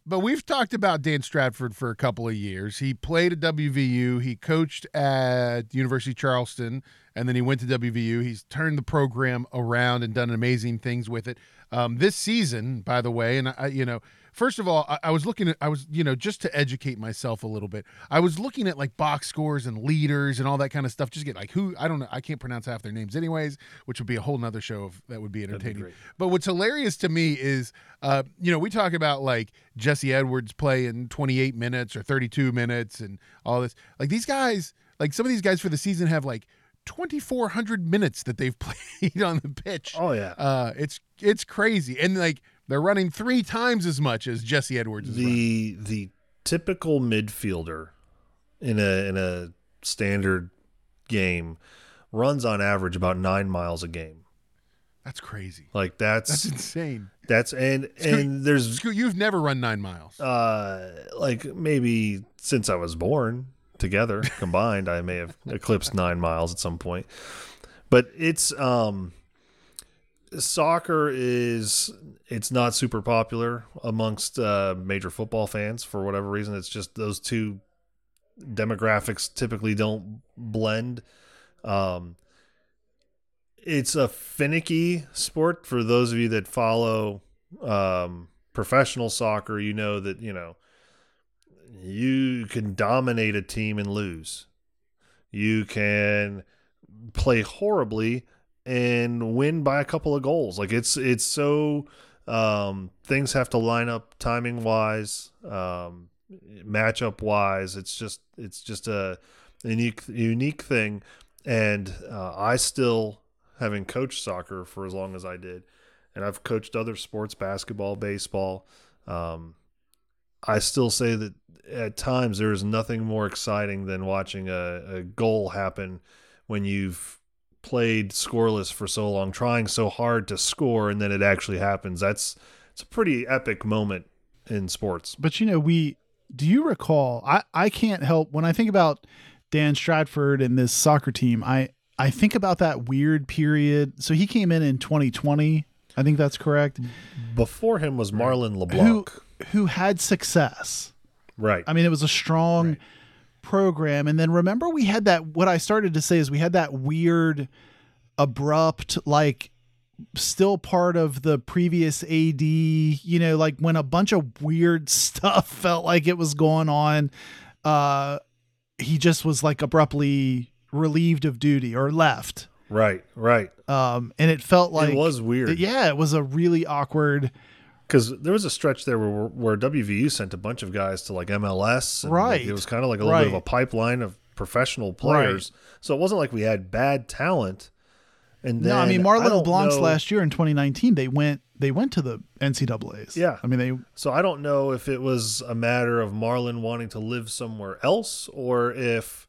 but we've talked about Dan Stratford for a couple of years. He played at WVU. He coached at University of Charleston, and then he went to WVU. He's turned the program around and done amazing things with it. Um, this season, by the way, and I, you know, first of all, I, I was looking at, I was, you know, just to educate myself a little bit. I was looking at like box scores and leaders and all that kind of stuff. Just get like who I don't know. I can't pronounce half their names, anyways, which would be a whole nother show of, that would be entertaining. great. But what's hilarious to me is, uh, you know, we talk about like Jesse Edwards playing 28 minutes or 32 minutes and all this. Like these guys, like some of these guys for the season have like 2,400 minutes that they've <laughs> played on the pitch. oh yeah. Uh, it's it's crazy, and like they're running three times as much as Jesse Edwards is running. the the typical midfielder in a in a standard game runs on average about 9 miles a game. That's crazy. Like That's that's insane. that's and and there's Scoot, you've never run nine miles. uh like maybe since I was born together <laughs> combined I may have eclipsed 9 miles at some point. But it's um soccer is it's not super popular amongst uh major football fans for whatever reason it's just those two demographics typically don't blend um it's a finicky sport for those of you that follow um, professional soccer. You know that you know you can dominate a team and lose. You can play horribly and win by a couple of goals. Like it's it's so um, things have to line up timing wise, um, matchup wise. It's just it's just a unique unique thing, and uh, I still having coached soccer for as long as I did, and I've coached other sports, basketball, baseball. Um, I still say that at times there is nothing more exciting than watching a, a goal happen when you've played scoreless for so long, trying so hard to score, and then it actually happens. That's it's a pretty epic moment in sports. But you know, we do you recall? I I can't help when I think about Dan Stratford and this soccer team. I I think about that weird period. So he came in in 2020. I think that's correct. Before him was Marlon LeBlanc. who had success. right. I mean, it was a strong program. And then remember, we had that. What I started to say is we had that weird, abrupt, like still part of the previous AD, you know, like when a bunch of weird <laughs> stuff felt like it was going on. Uh, he just was like abruptly relieved of duty or left. right. Right. Um, and it felt like it was weird. yeah, it was a really awkward. Because there was a stretch there where, where WVU sent a bunch of guys to like MLS. and, like, Right. it was kind of like a little bit of a pipeline of professional players. So it wasn't like we had bad talent. And then no, I mean Marlon LeBlanc's know- last year in 2019, they went they went to the NCAA's. Yeah. I mean they So I don't know if it was a matter of Marlon wanting to live somewhere else or if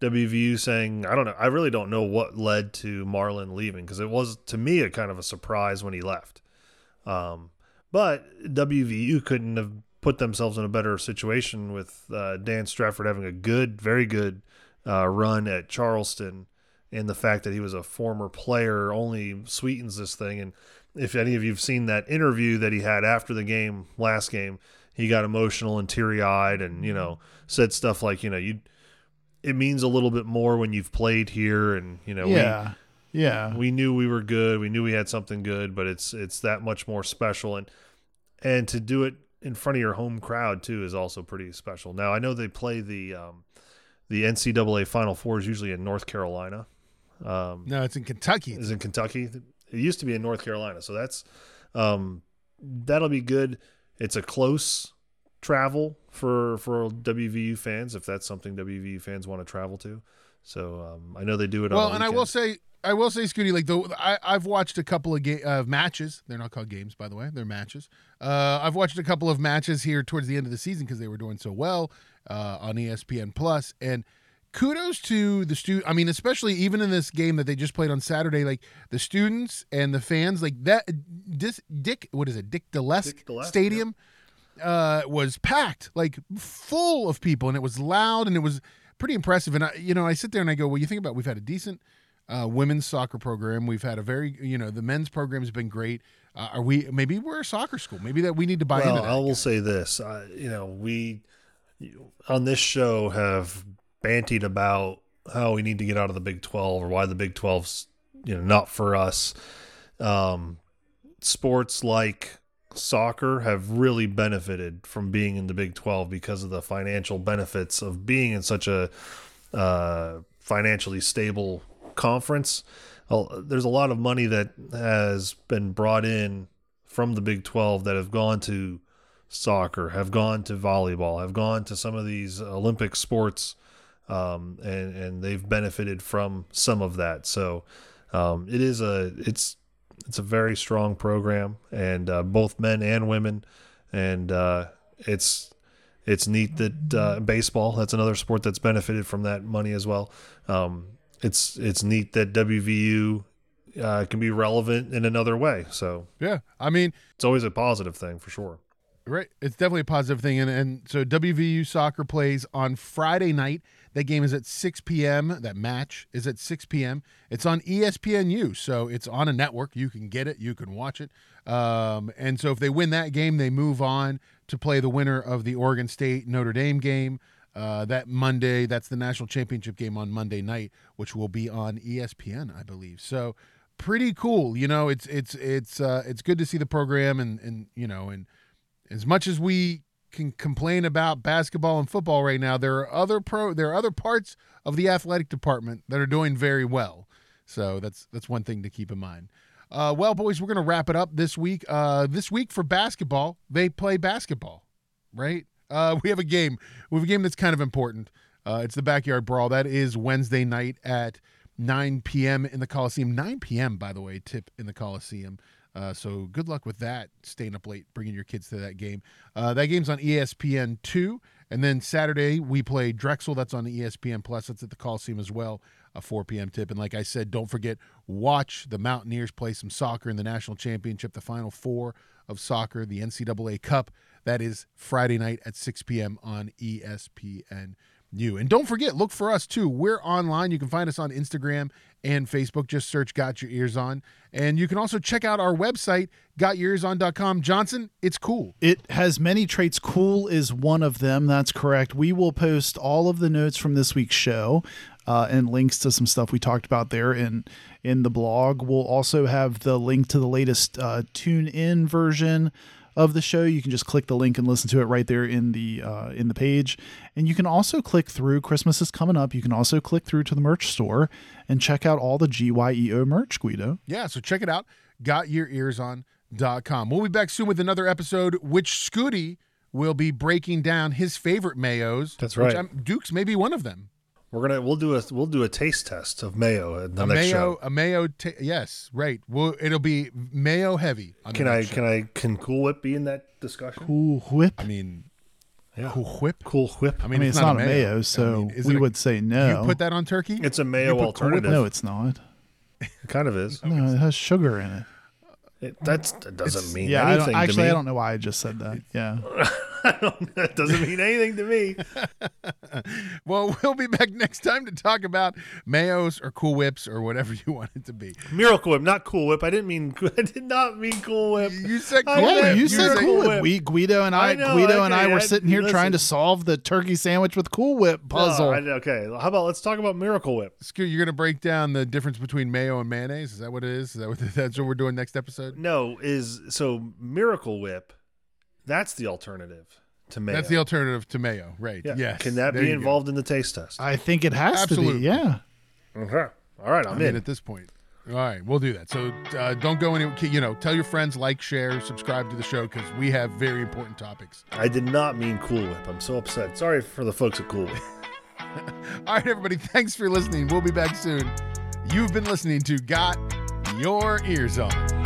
WVU saying, I don't know. I really don't know what led to Marlon leaving because it was, to me, a kind of a surprise when he left. Um, but WVU couldn't have put themselves in a better situation with uh, Dan Stratford having a good, very good uh, run at Charleston. And the fact that he was a former player only sweetens this thing. And if any of you've seen that interview that he had after the game, last game, he got emotional and teary eyed and, you know, said stuff like, you know, you it means a little bit more when you've played here and, you know, we, yeah we knew we were good. We knew we had something good, but it's it's that much more special and and to do it in front of your home crowd too is also pretty special. Now I know they play the um, the NCAA Final Four is usually in North Carolina. Um, No, it's in Kentucky. is in Kentucky. It used to be in North Carolina, so that's um, that'll be good. It's a close travel for for WVU fans if that's something WVU fans want to travel to. So um, I know they do it. Well, and I will say, I will say, Scooty, like the I, I've watched a couple of ga- uh, matches. They're not called games, by the way. They're matches. Uh, I've watched a couple of matches here towards the end of the season because they were doing so well uh, on ESPN Plus. And kudos to the student. I mean, especially even in this game that they just played on Saturday, like the students and the fans, like that. Dis, Dick, what is it? Dick Gillespie, Stadium uh, was packed, like full of people, and it was loud and it was pretty impressive. And I, you know, I sit there and I go, well, you think about we've had a decent uh, women's soccer program. We've had a very, you know, the men's program has been great. Uh, are we? Maybe we're a soccer school. Maybe that we need to buy well, into that. I will say this. You know, we on this show have bantied about how we need to get out of the Big Twelve or why the Big 12's you know not for us. Um, sports like soccer have really benefited from being in the Big 12 because of the financial benefits of being in such a uh, financially stable conference. Uh, There's a lot of money that has been brought in from the Big 12 that have gone to soccer, have gone to volleyball, have gone to some of these Olympic sports, um, and and they've benefited from some of that. So um, it is a it's it's a very strong program, and uh, both men and women, and uh, it's it's neat that uh, baseball that's another sport that's benefited from that money as well. Um, it's it's neat that WVU uh, can be relevant in another way. So yeah, I mean, it's always a positive thing for sure. Right. It's definitely a positive thing. And, and so WVU soccer plays on Friday night. That game is at 6 p.m. That match is at 6 p.m. It's on ESPNU. So it's on a network. You can get it, you can watch it. Um, and so if they win that game, they move on to play the winner of the Oregon State Notre Dame game. Uh, that Monday, that's the national championship game on Monday night, which will be on ESPN, I believe. So pretty cool. You know, it's it's it's uh, it's good to see the program and and you know and as much as we can complain about basketball and football right now, there are other pro there are other parts of the athletic department that are doing very well. So that's that's one thing to keep in mind. Uh, well, boys, we're gonna wrap it up this week. Uh, this week for basketball, they play basketball, right? Uh, we have a game. We have a game that's kind of important. Uh, it's the backyard brawl. That is Wednesday night at 9 p.m. in the Coliseum. 9 p.m. by the way, tip in the Coliseum. Uh, so good luck with that. Staying up late, bringing your kids to that game. Uh, that game's on ESPN two, and then Saturday we play Drexel. That's on ESPN Plus. That's at the Coliseum as well a 4 p.m. tip. And like I said, don't forget, watch the Mountaineers play some soccer in the national championship, the final four of soccer, the NCAA Cup. That is Friday night at 6 p.m. on ESPN. You. And don't forget, look for us too. We're online. You can find us on Instagram and Facebook. Just search Got Your Eers On. And you can also check out our website, gotyourearson.com. Johnson, it's cool. It has many traits. Cool is one of them. That's correct. We will post all of the notes from this week's show uh, and links to some stuff we talked about there in in the blog. We'll also have the link to the latest uh, tune in version of the show. You can just click the link and listen to it right there in the uh, in the page. And you can also click through. Christmas is coming up. You can also click through to the merch store and check out all the GYEO merch, Guido. Yeah, so check it out. GotYourEarsOn.com. We'll be back soon with another episode, which Scooty will be breaking down his favorite mayos. That's which right. I'm- Duke's may be one of them. We're gonna we'll do a we'll do a taste test of mayo at the a next mayo, show. a mayo. ta yes, right. Well, it'll be mayo heavy. On the Can I next show. can I can Cool Whip be in that discussion? Cool whip. I mean, Yeah. cool whip. Cool Whip. I I mean, mean, it's, not, a mayo, so I mean, we a- would say no. You put that on turkey. It's a mayo You Cool alternative. no, it's not. It kind of is. No, it has sugar in it. It, that's, that doesn't mean yeah, anything don't, actually, to me. I don't know why I just said that. Yeah. <laughs> <laughs> that doesn't mean anything to me. <laughs> well, we'll be back next time to talk about mayos or Cool Whips or whatever <laughs> you want it to be. Miracle Whip, not Cool Whip. I didn't mean. I did not mean Cool Whip. You said Cool Yeah, Whip. you you said said Cool Cool Whip. Whip. We Guido and I, I know, Guido and I were I- sitting here listen. trying to solve the turkey sandwich with Cool Whip oh, puzzle. No, I- okay, how about let's talk about Miracle Whip? Scoot, you're gonna break down the difference between mayo and mayonnaise. Is that what it is? Is that what that's what we're doing next episode? No, is so Miracle Whip. That's the alternative to mayo. That's the alternative to mayo, right? Yeah. Yes. Can that There be you go. involved in the taste test? I think it has Absolutely. to be. Yeah. Okay. All right, I'm I mean, in. at this point. All right, we'll do that. So uh, don't go any. You know, tell your friends, like, share, subscribe to the show because we have very important topics. I did not mean Cool Whip. I'm so upset. Sorry for the folks at Cool Whip. <laughs> All right, everybody, thanks for listening. We'll be back soon. You've been listening to Got Your Eers On.